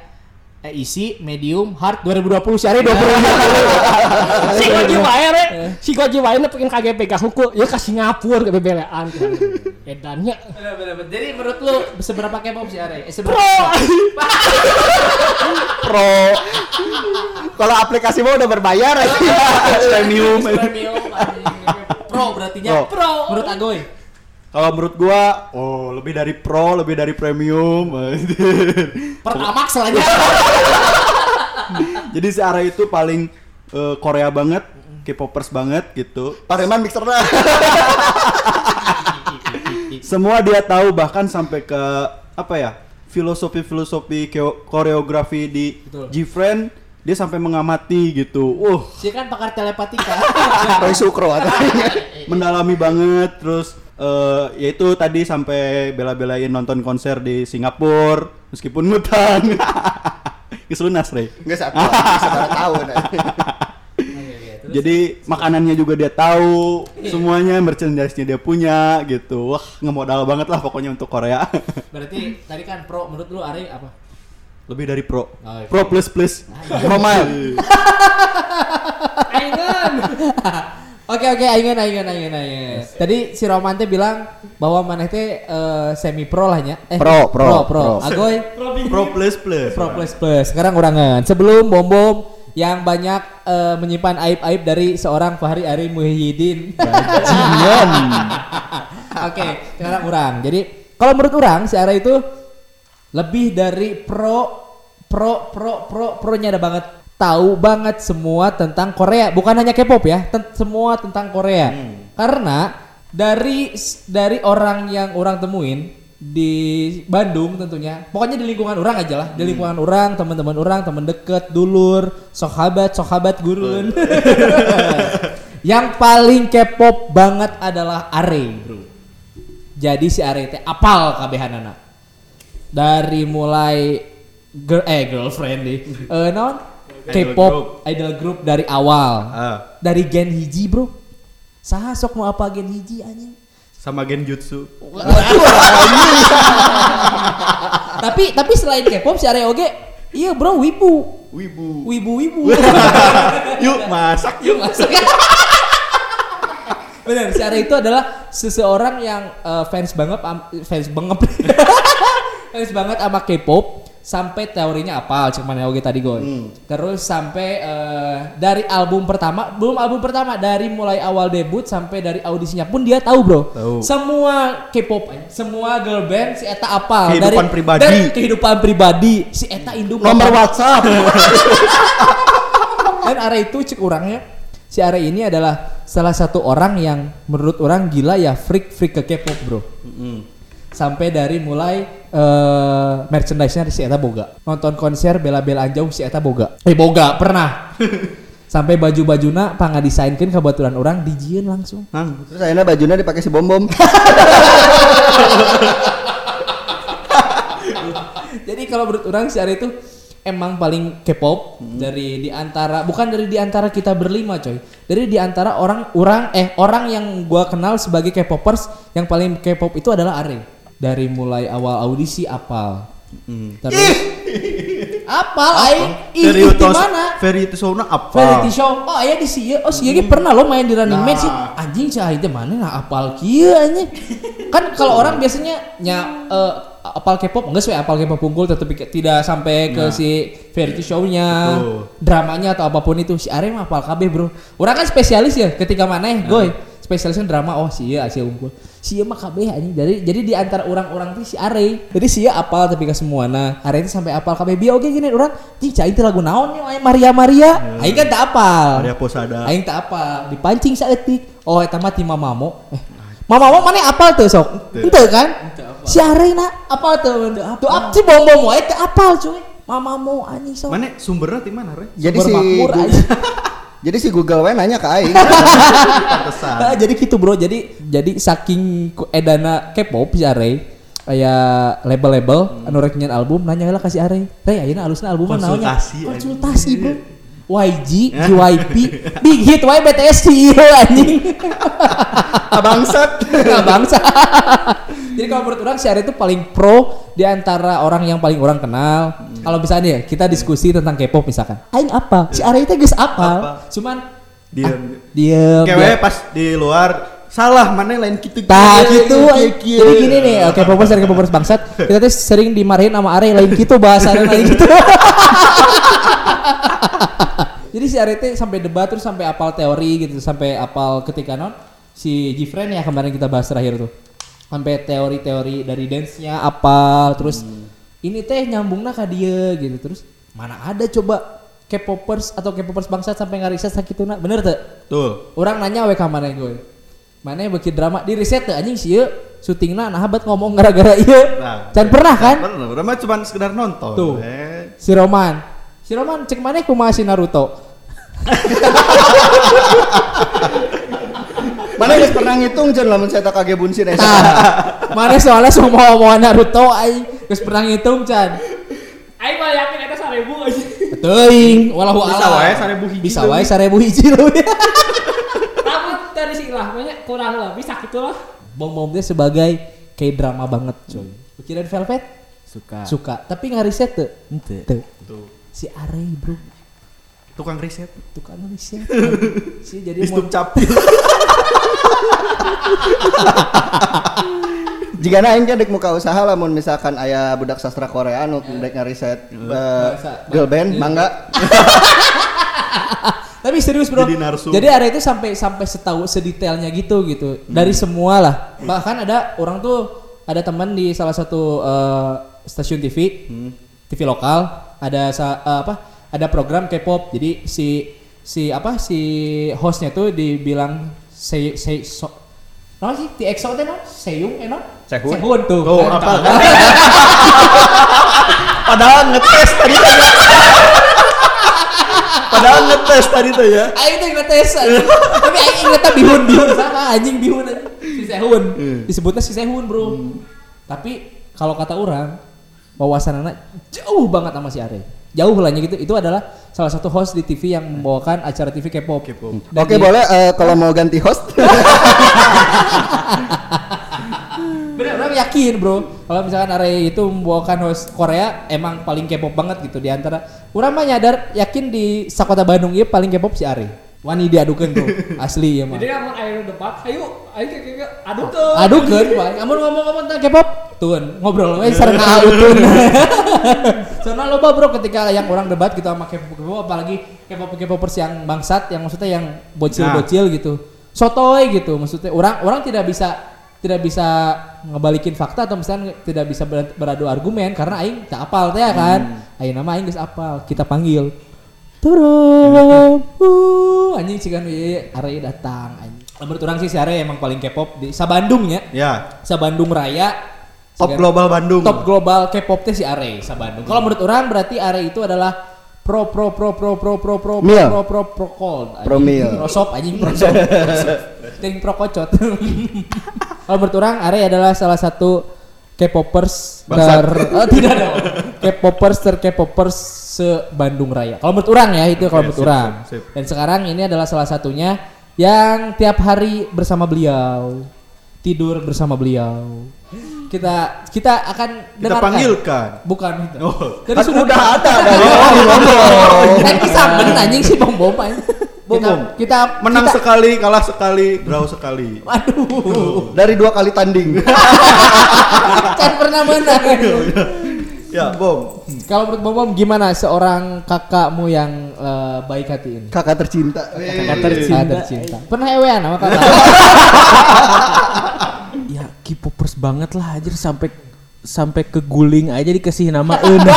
eh, isi medium hard 2020 si Are 20 Si Goji wae re. Si Goji wae nepikeun KGP gak hukum. Ya ke Singapura ke bebelean. Edannya. Jadi menurut lu seberapa K-pop si Are? Eh, seberapa? Pro. Pro. Kalau aplikasi mah udah berbayar Premium. Premium. Pro berarti nya Pro. pro. Menurut Agoy. Kalau menurut gua, oh lebih dari pro, lebih dari premium. Pertamax selanjutnya. Jadi si Ara itu paling eh, Korea banget, K-popers banget gitu. Pareman mixernya. Semua dia tahu bahkan sampai ke apa ya? Filosofi-filosofi koreografi di. G-Friend dia sampai mengamati gitu. Uh, Si kan pakar telepatika. Roy Sukro atau mendalami banget terus eh yaitu tadi sampai bela-belain nonton konser di Singapura meskipun ngutang. Keselunas, Rey. Enggak satu, saudara tahun. Jadi makanannya juga dia tahu, semuanya merchandise-nya dia punya gitu. Wah, ngemodal banget lah pokoknya untuk Korea. Berarti tadi kan pro menurut lu Are apa? Lebih dari pro. Oh, iya. Pro plus plus. Romai. Aingan. Oke oke aingan aingan aingan aingan. Tadi si Roman teh bilang bahwa maneh teh eh, semi pro lah nya. Eh, Pro, pro, pro, pro. pro. Agoy Pro plus plus. pro plus plus. Sekarang urangan. Sebelum bom bom yang banyak eh, menyimpan aib-aib dari seorang Fahri Ari Muhyiddin. Oke, sekarang orang. Jadi kalau menurut orang si Ara itu lebih dari pro pro pro pro pro-nya ada banget tahu banget semua tentang Korea. Bukan hanya K-pop ya ten- semua tentang Korea. Karena dari dari orang yang orang temuin di Bandung tentunya pokoknya di lingkungan orang aja lah. Di lingkungan orang teman-teman orang teman deket dulur sahabat sahabat gurun. Yang paling K-pop banget adalah Are bro. Jadi si Are teh apal kabehanana dari mulai girl eh girlfriend deh eh non K-pop idol group dari awal. Ah, dari Gen Hiji bro. Saha sok mau apa Gen Hiji anjing? Sama genjutsu. tapi tapi selain K-pop si Are oge iya bro wibu. Wibu. wibu wibu. Yuk masak yuk. Masuk Benar, si Are itu adalah seseorang yang eh, fans banget fans banget. Fans banget sama K-pop sampai teorinya apa cuman ya oke tadi gue terus sampai eh, dari album pertama belum album pertama dari mulai awal debut sampai dari audisinya pun dia tahu bro. Tahu. semua K-pop eh, semua girl band si Eta apa Kehidupan pribadi. dari kehidupan pribadi si Eta indung Nomor WhatsApp. dan Are itu cek orangnya si Are ini adalah salah satu orang yang menurut orang gila ya freak freak ke K-pop bro sampai dari mulai eh merchandise-nya si Eta boga nonton konser bela-bela anjau si Eta boga eh boga pernah sampai baju-bajuna pangga desainkan kebetulan orang dijieun langsung Nang, Terus akhirnya bajunya dipakai si bom bom. Jadi kalau menurut orang si Ari itu emang paling K-pop dari di antara bukan dari di antara kita berlima coy. Dari di antara orang orang eh orang yang gua kenal sebagai K-popers yang paling K-pop itu adalah Are. Dari mulai awal audisi apal. Terus apal aing ih itu Utos- mana? Ferry Tusona apa? Variety show. Oh iya di sini. Oh sih pernah lo main di Running Man sih. Anjing sih aing teh mana nah apal kieu anjing. kan kalau orang biasanya nya eh, apal K-pop enggak sih apal K-pop unggul tetapi tidak sampai ke si variety show-nya, Betul. dramanya atau apa pun itu. Si Are mah apal kabeh, Bro. Orang kan spesialis ya ketika maneh, goy. Spesialisnya drama oh sih ya Asia unggul. Si mah kabeh anjing. Jadi jadi di antara orang-orang tuh si Are. Jadi si apal tapi ke semua. Nah, Are itu sampai apal kabeh. Biar oke gini orang, "Cing cai teh lagu naon nih aya Maria Maria." Aing kan tak apal. Maria Posada. Aing tak apa, dipancing saeutik. Oh eta mah ti Mamamo. Eh, Mamamo mana apal tuh sok? Henteu kan? Si Arena apal tuh? Tuh up si bom bom wae apal cuy. Mamamo anjing sok. Mana sumbernya di mana, Re? Jadi si Gu- aja. Jadi si Google wae nanya ke aing. Ah, jadi gitu bro. Jadi jadi saking edana K-pop si Are kayak label-label anu rek nyen album nanya lah kasih Are. Re ayeuna alusna album naonnya? Konsultasi, Konsultasi bro. YG, JYP, Big Hit wae BTS CEO anjing. Bangsat. Nah, bangsa. Jadi kalau menurut orang si Ari itu paling pro di antara orang yang paling orang kenal. Kalau misalnya ya, kita diskusi tentang K-pop misalkan. Aing apa? Si Ari itu geus apa? Cuman Diem. ah, diem. Kewe dia- pas di luar salah mana lain gitu. Kieu, gitu. eh. Jadi gini nih, oke popers dan popers bangsat. Kita tuh sering dimarahin sama Are lain gitu bahasanya lain gitu. Jadi si Are teh sampai debat terus sampai apal teori gitu, sampai apal ketika non si Jifren ya kemarin kita bahas terakhir tuh. Sampai teori-teori dari dance-nya apal terus ini teh nyambungnya ke dia gitu terus mana ada coba K-popers atau K-popers bangsat sampai ngariset sakituna bener tuh Tuh. Orang nanya we ka mana gue. Mana yang bikin drama di riset teh anjing sih syutingna nah habat ngomong gara-gara ieu. Nah, Can pernah kan? Pernah, pernah cuma sekedar nonton. Tuh. Eh. Si Roman. Si Roman cek mana kumaha si Naruto. Mana geus pernah ngitung jen lamun saya tak kage bunsin esa. Nah, mana soalnya semua mau Naruto aing geus pernah ngitung can. Aing mah yakin eta 1000 aja. Teuing, walau Bisa wae 1000 hiji Bisa wae 1000 hiji lu. Tapi dari sih lah, banyak kurang lebih sakit tuh lah. Bom-bom dia sebagai kayak drama banget coy. Kirain Velvet Suka. suka, tapi ngariset tuh. Ente. Tuh. Tuh. Si Arey bro, Tukang riset. tukang ngariset. si jadi mau capil. Jika kan dek muka usaha lamun misalkan aya budak sastra Korea anu dek ngariset eh, Bahasa- girl band iya. mangga. Tapi serius bro. Jadi narsum. Jadi area itu sampai sampai setahu sedetailnya gitu gitu. Dari semua lah. Bahkan ada orang tuh ada teman di salah satu eh, stasiun TV, TV lokal, ada sa- eh, apa? Ada program K-pop. Jadi si si apa si hostnya tuh dibilang say say so, Nah sih, ti EXO teh no? Seyung, eh no? Sehun. Sehun tuh. Oh, apa? Padahal ngetes tadi tuh. ya. Padahal ngetes tadi tuh ya. Aing teh ngetes. Tapi aing ingetnya bihun bihun sama anjing bihun si Sehun. Disebutnya si Sehun, Bro. Tapi kalau kata orang wawasan anak jauh banget sama si Are. Jauh lah gitu. Itu adalah salah satu host di TV yang membawakan acara TV K-pop. Oke di- boleh eh, kalau mau ganti host. Bener, orang yakin bro. Kalau misalkan Are itu membawakan host Korea, emang paling K-pop banget gitu di antara. Orang mah nyadar yakin di Sakota Bandung iya paling K-pop si Are. Wani diadukan bro, asli ya mah. Jadi namun air debat, ayo, ayo kayak kayak aduh tuh. Aduh kan, Pak. Kamu ngomong-ngomong tentang K-pop, tuan ngobrol we sareng autun. Soalnya loba bro ketika yang orang debat gitu sama K-pop, K-pop, apalagi K-pop K-popers yang bangsat, yang maksudnya yang bocil-bocil gitu. Sotoy gitu, maksudnya orang orang tidak bisa tidak bisa ngebalikin fakta atau misalnya tidak bisa ber- beradu argumen karena aing tak apal teh kan. Aing nama aing geus apal, kita panggil. Turun, Uh, anjing sih kan Arya datang anjing. Menurut orang sih si Arya emang paling K-pop di sa Bandung ya. Ya. Sa Bandung Raya. Top Sigar, global Bandung. Top global K-pop teh si Arya sa Bandung. Kalau menurut orang berarti Arya itu adalah pro pro pro pro pro pro pro mil. pro pro pro cold pro mil prosop anjing prosop ting pro kocot kalau menurut orang Arya adalah salah satu K-popers ter oh, tidak dong. K-popers ter K-popers se Bandung Raya. Kalau menurut orang ya itu kalau Oke, menurut sip, orang. sip, sip. dan sekarang ini adalah salah satunya yang tiap hari bersama beliau. Tidur bersama beliau. Kita kita akan Kita dengarkan. panggilkan. bukan itu Oh. jadi Kan sudah udah ada Oh, kan bener anjing sih bom bom kita kita Menang kita, sekali, kalah sekali, draw sekali. Waduh, dari dua kali tanding. kan pernah menang. Ya, bom. Kalau menurut Bom Bom gimana seorang kakakmu yang eh, baik hati ini? Kakak tercinta. Kakak tercinta. tercinta. Pernah ewean sama kakak? Ya K-popers banget lah anjir sampai sampai ke guling aja dikasih nama Eunha.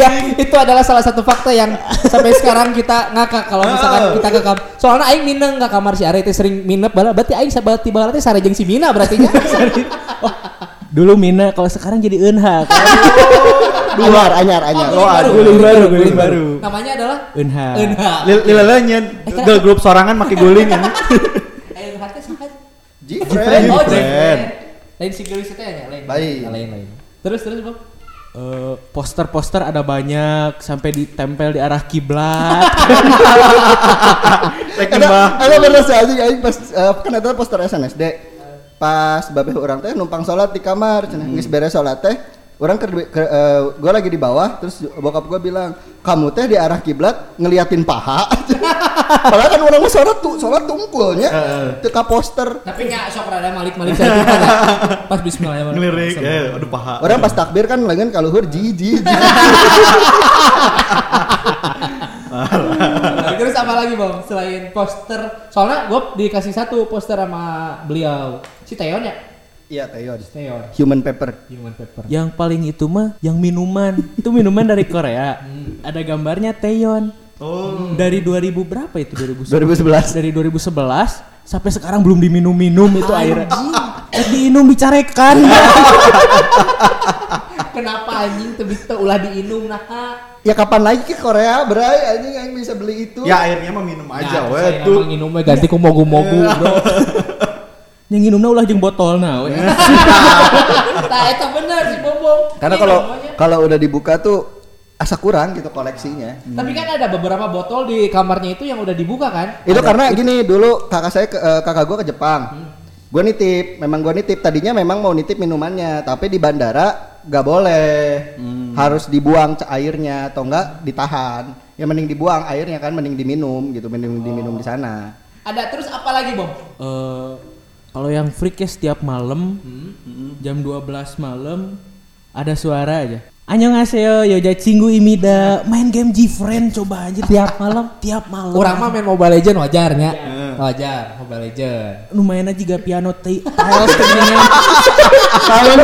Ya itu adalah salah satu fakta yang sampai sekarang kita ngakak kalau misalkan kita ke kamar. Soalnya Aing mineng ke kamar si Are teh sering minep bala. Berarti Aing sabat tiba teh sare jeung si Mina berarti nya. Dulu Mina kalau sekarang jadi Eunha. Anyar, anyar, anyar. Oh, guling baru, guling baru. Namanya adalah Eunha. Eunha. Lila nyen girl group sorangan make guling ya. Eunha teh siapa? Jifren. Oh, Jifren. Lain si Gelis teh ya, lain. Lain. Lain lain. Terus terus Bang. Eh, poster-poster ada banyak sampai ditempel di arah kiblat. Ada ada bener sih anjing aing pas eh, kan ada poster SNSD. Pas babeh orang teh numpang sholat di kamar, cenah geus beres sholat teh orang ke, ke eh, gua lagi di bawah terus bokap gua bilang kamu teh di arah kiblat ngeliatin paha padahal kan orang sholat tuh sholat tungkulnya teka poster Tapi nggak sok rada malik-malik saya tuh, Pas bismillah ya. Ngelirik, eh, aduh paha. orang pas takbir kan lengan kaluhur ji ji ji Nah, Terus apa lagi bang selain poster? Soalnya gue dikasih satu poster sama beliau si Teon ya. Iya Teyon Teon. human paper Human paper. yang paling itu mah yang minuman. Itu minuman dari Korea. Ada gambarnya Taeyeon. Oh. Dari 2000 berapa itu 2011? 2011 Dari 2011 sampai sekarang belum diminum-minum itu airnya. Eh diinum dicarekan. Kenapa anjing tuh bisa ulah diinum nah? ya kapan lagi ke Korea berai anjing yang bisa beli itu Ya airnya mah minum aja, weh saya tuh. ganti ku mogu-mogu bro. Yang nginumnya ulah jeung botolna we. Nah itu bener sih Bombong. karena kalau kalau udah dibuka tuh asa kurang gitu koleksinya Tapi kan ada beberapa botol di kamarnya itu yang udah dibuka kan? Itu karena gini dulu kakak saya ke, eh, kakak gua ke Jepang. Gua nitip, memang gua nitip. Tadinya memang mau nitip minumannya, tapi di bandara nggak boleh. Harus dibuang airnya atau enggak ditahan. Ya mending dibuang airnya kan mending diminum gitu, mending diminum di sana. Ada terus apa lagi Bom? Eh, kalau yang freak ya setiap malam jam 12 malam ada suara aja. Annyeonghaseyo, yoja cinggu imida, main game G-Friend coba aja tiap malam, tiap malam. Orang mah main Mobile Legend wajarnya. Wajar Mobile Legend. lumayan aja juga piano ti- tiles. Lawan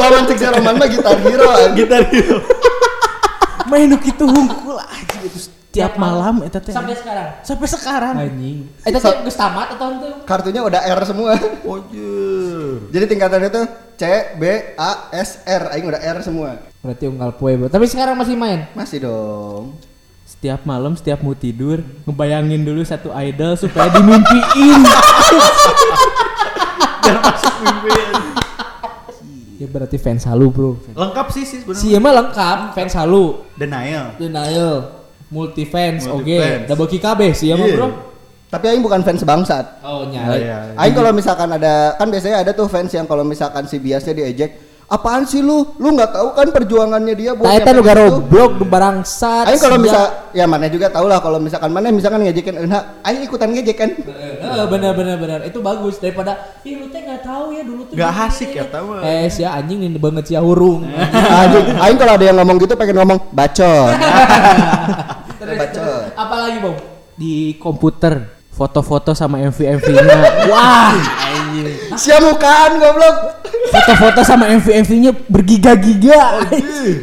lawan cek Roman mah gitar hero. Gitar hero. main nu kitu hungkul aja gitu tiap malam eta teh. Sampai sekarang. Sampai sekarang. Anjing. Eh tapi geus tamat atau itu? Kartunya udah R semua. Ojur. Jadi tingkatannya tuh C, B, A, S, R. Aing udah R semua. Berarti unggal poe, Bro. Tapi sekarang masih main. Masih dong. Setiap malam setiap mau tidur ngebayangin dulu satu idol supaya dimimpiin. Ya berarti fans halu, Bro. Lengkap sih sih sebenarnya. Si mah lengkap, fans halu. Denial. Denial, multi fans, oke, Multi-fans. double kick KB sih ya Iya. Bro. Tapi Aing bukan fans bangsat. Oh, Oh, nyari. iya. Aing kalau misalkan ada kan biasanya ada tuh fans yang kalau misalkan si biasnya diejek, apaan sih lu? Lu nggak tahu kan perjuangannya dia buat Nah, nu situ?" goblok nu bangsat. Aing kalau misal ya mana juga tahu lah kalau misalkan mana misalkan ngejekin Eunha, Aing ikutan ngejek kan. Eh, bener bener bener itu bagus daripada ih lu teh nggak tahu ya dulu tuh Nggak asik ya, gini." tahu. eh si anjing ini banget si hurung Anjing, Aing kalau ada yang ngomong gitu pengen ngomong bacot. terus, Bacot. terus apa lagi bang Di komputer foto-foto sama MV-MV-nya. Wah, anjing. Siamukan goblok. Foto-foto sama MV-MV-nya bergiga-giga.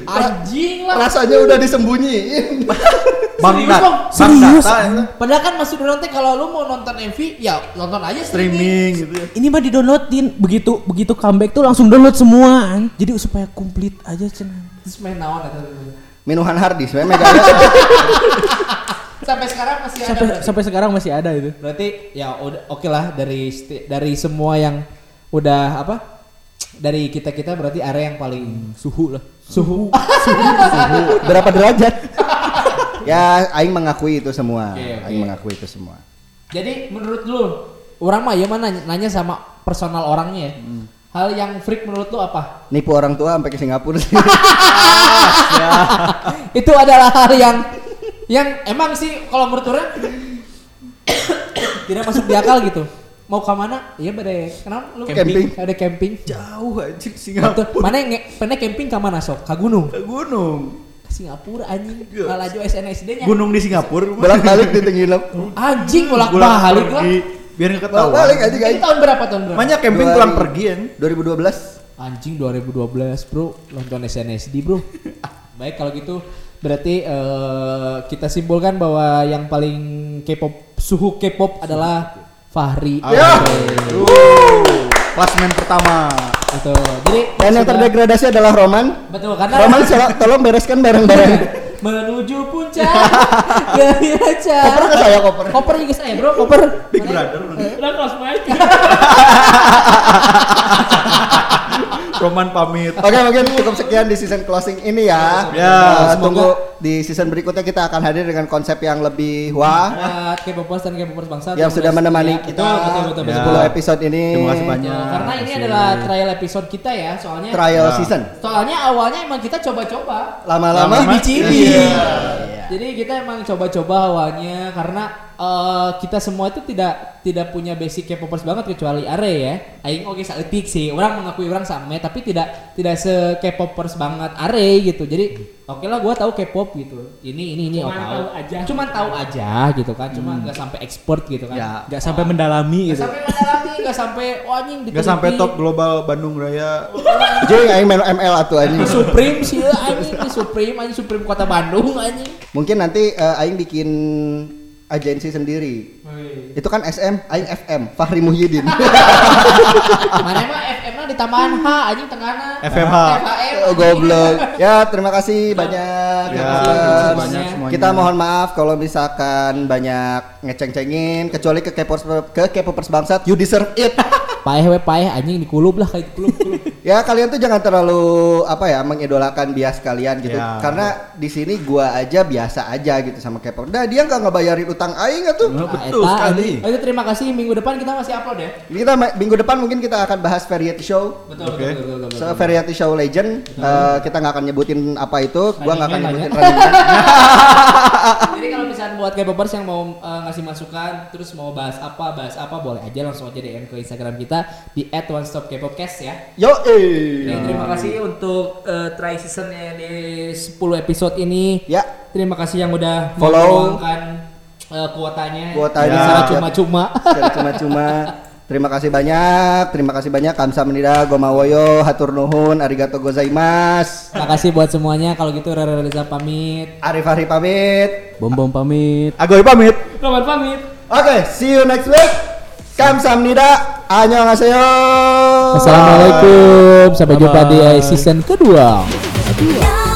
anjing lah Rasanya udah disembunyiin. Bang Serius. Bang? Bang Serius? Itu. padahal kan masih dulu nanti kalau lu mau nonton MV ya nonton aja streaming streaming gitu ya. Ini mah di-downloadin begitu begitu comeback tuh langsung download semua. Jadi supaya komplit aja cenah. terus main naon atau Minuman hardis, we mega sampai sekarang masih ada Sampai berarti? sampai sekarang masih ada itu. berarti ya udah oke lah dari dari semua yang udah apa dari kita kita berarti area yang paling Suhu lah. suhu berapa derajat? ya, Aing mengakui itu semua. Oke, oke. Aing mengakui itu semua. Jadi menurut lu, orang mah ya mana nanya, nanya sama personal orangnya ya. Hal yang freak menurut lu apa? Nipu orang tua sampai ke Singapura sih. Itu adalah hal yang yang emang sih kalau menurut orang tidak masuk di akal gitu. Mau ke mana? Iya bade. Kenapa lu Camping. Ada camping. Jauh anjir Betul. Singapura. Mana yang nge- pernah camping ke mana sok? Ke gunung. Ke gunung. Ke Singapura anjing. Ngalaju SNSD-nya. Gunung di Singapura. Bolak-balik di Tengilep. Anjing bolak Pulang balik lah. Biar nggak ketahuan. Bolak-balik aja Ini tahun berapa tahun berapa? Banyak camping Dua pulang pergi kan. 2012. Anjing 2012 bro nonton SNSD bro. Baik kalau gitu berarti eh, kita simpulkan bahwa yang paling K-pop suhu K-pop adalah Fahri. Ya. Klasmen pertama. Gitu. Jadi Dan yang terdegradasi adalah Roman. betul karena Roman tolong- tolong bereskan barang-barang. menuju puncak Gayaca. Koper ke saya koper. Koper juga saya bro, koper. Big Brother. Udah kelas baik. Roman pamit. Oke mungkin cukup sekian di season closing ini ya. Ya, Eh, semoga- tunggu di season berikutnya kita akan hadir dengan konsep yang lebih wah Buat K-popers dan K-popers bangsa yang sudah menemani Ya, kita betul betul betul, Ya. betul. 10 episode ini. Terima kasih banyak. Ya, karena ini adalah trial episode kita ya, soalnya Trial Ya. season. soalnya awalnya emang kita coba-coba Lama-lama cibi-cibi. Iya. Jadi kita emang coba-coba awalnya karena eh, kita semua itu tidak tidak punya basic K-popers banget kecuali Are ya. Aing oke saeutik sih. Orang mengakui orang sama tapi tidak tidak se K-popers banget Are gitu. Jadi oke lah gua tahu K-pop gitu. Ini ini ini Cuman oh, tahu aja. Cuman tahu aja gitu kan. Cuma nggak sampai expert gitu kan. Ya. Nggak sampai mendalami Nggak gitu. sampai mendalami, nggak sampai wah anjing Gak sampai top global Bandung Raya. Jeung aing main ML atuh anjing. Supreme sih anjing Supreme anjing Supreme Kota Bandung anjing. Mungkin nanti eh, aing bikin agensi sendiri. Itu kan SM, aing FM, Fahri Muhyiddin. Mana mah FM nya di tambahan H anjing tengahna. FMH. FHM. Oh, goblok. Ya, terima kasih banyak. Ya, terima kasih banyak semuanya. Kita mohon maaf kalau misalkan banyak ngeceng-cengin kecuali ke K-popers ke K-popers bangsat, you deserve it. Paeh we paeh anjing dikulub lah kayak kulub kulub. ya kalian tuh jangan terlalu apa ya mengidolakan bias kalian gitu. Ya. Karena di sini gua aja biasa aja gitu sama K-pop. Nah, dia nggak ngebayarin utang aing atuh. Nah, Nah, betul eta, sekali. Oh, itu terima kasih minggu depan kita masih upload ya. Kita minggu depan mungkin kita akan bahas variety show. Betul Oke. betul betul betul. So, variety show legend. Eh, kita nggak akan nyebutin apa itu. Gua nggak akan nyebutin Man. Jadi kalau misalnya buat K-popers yang mau eh, ngasih masukan terus mau bahas apa bahas apa boleh aja langsung aja DM ke Instagram kita di @onestopkpopcast ya. Yo, Eh. terima kasih untuk eh, try seasonnya di 10 episode ini. Ya, Terima kasih yang udah Follow. eh, kuotanya. Kuotanya. Secara Ya. cuma-cuma. Secara cuma-cuma. Terima kasih banyak, terima kasih banyak Kamsahamnida, Gomawoyo, Hatur Nuhun, Arigato gozaimasu. Terima kasih buat semuanya. Kalau gitu Rara Reza pamit. Arif Arif pamit. Bom bom pamit. Agoy pamit. Roman pamit. Oke, see you next week. Kamsahamnida, annyeonghaseyo. Assalamualaikum. Sampai jumpa di season kedua. 나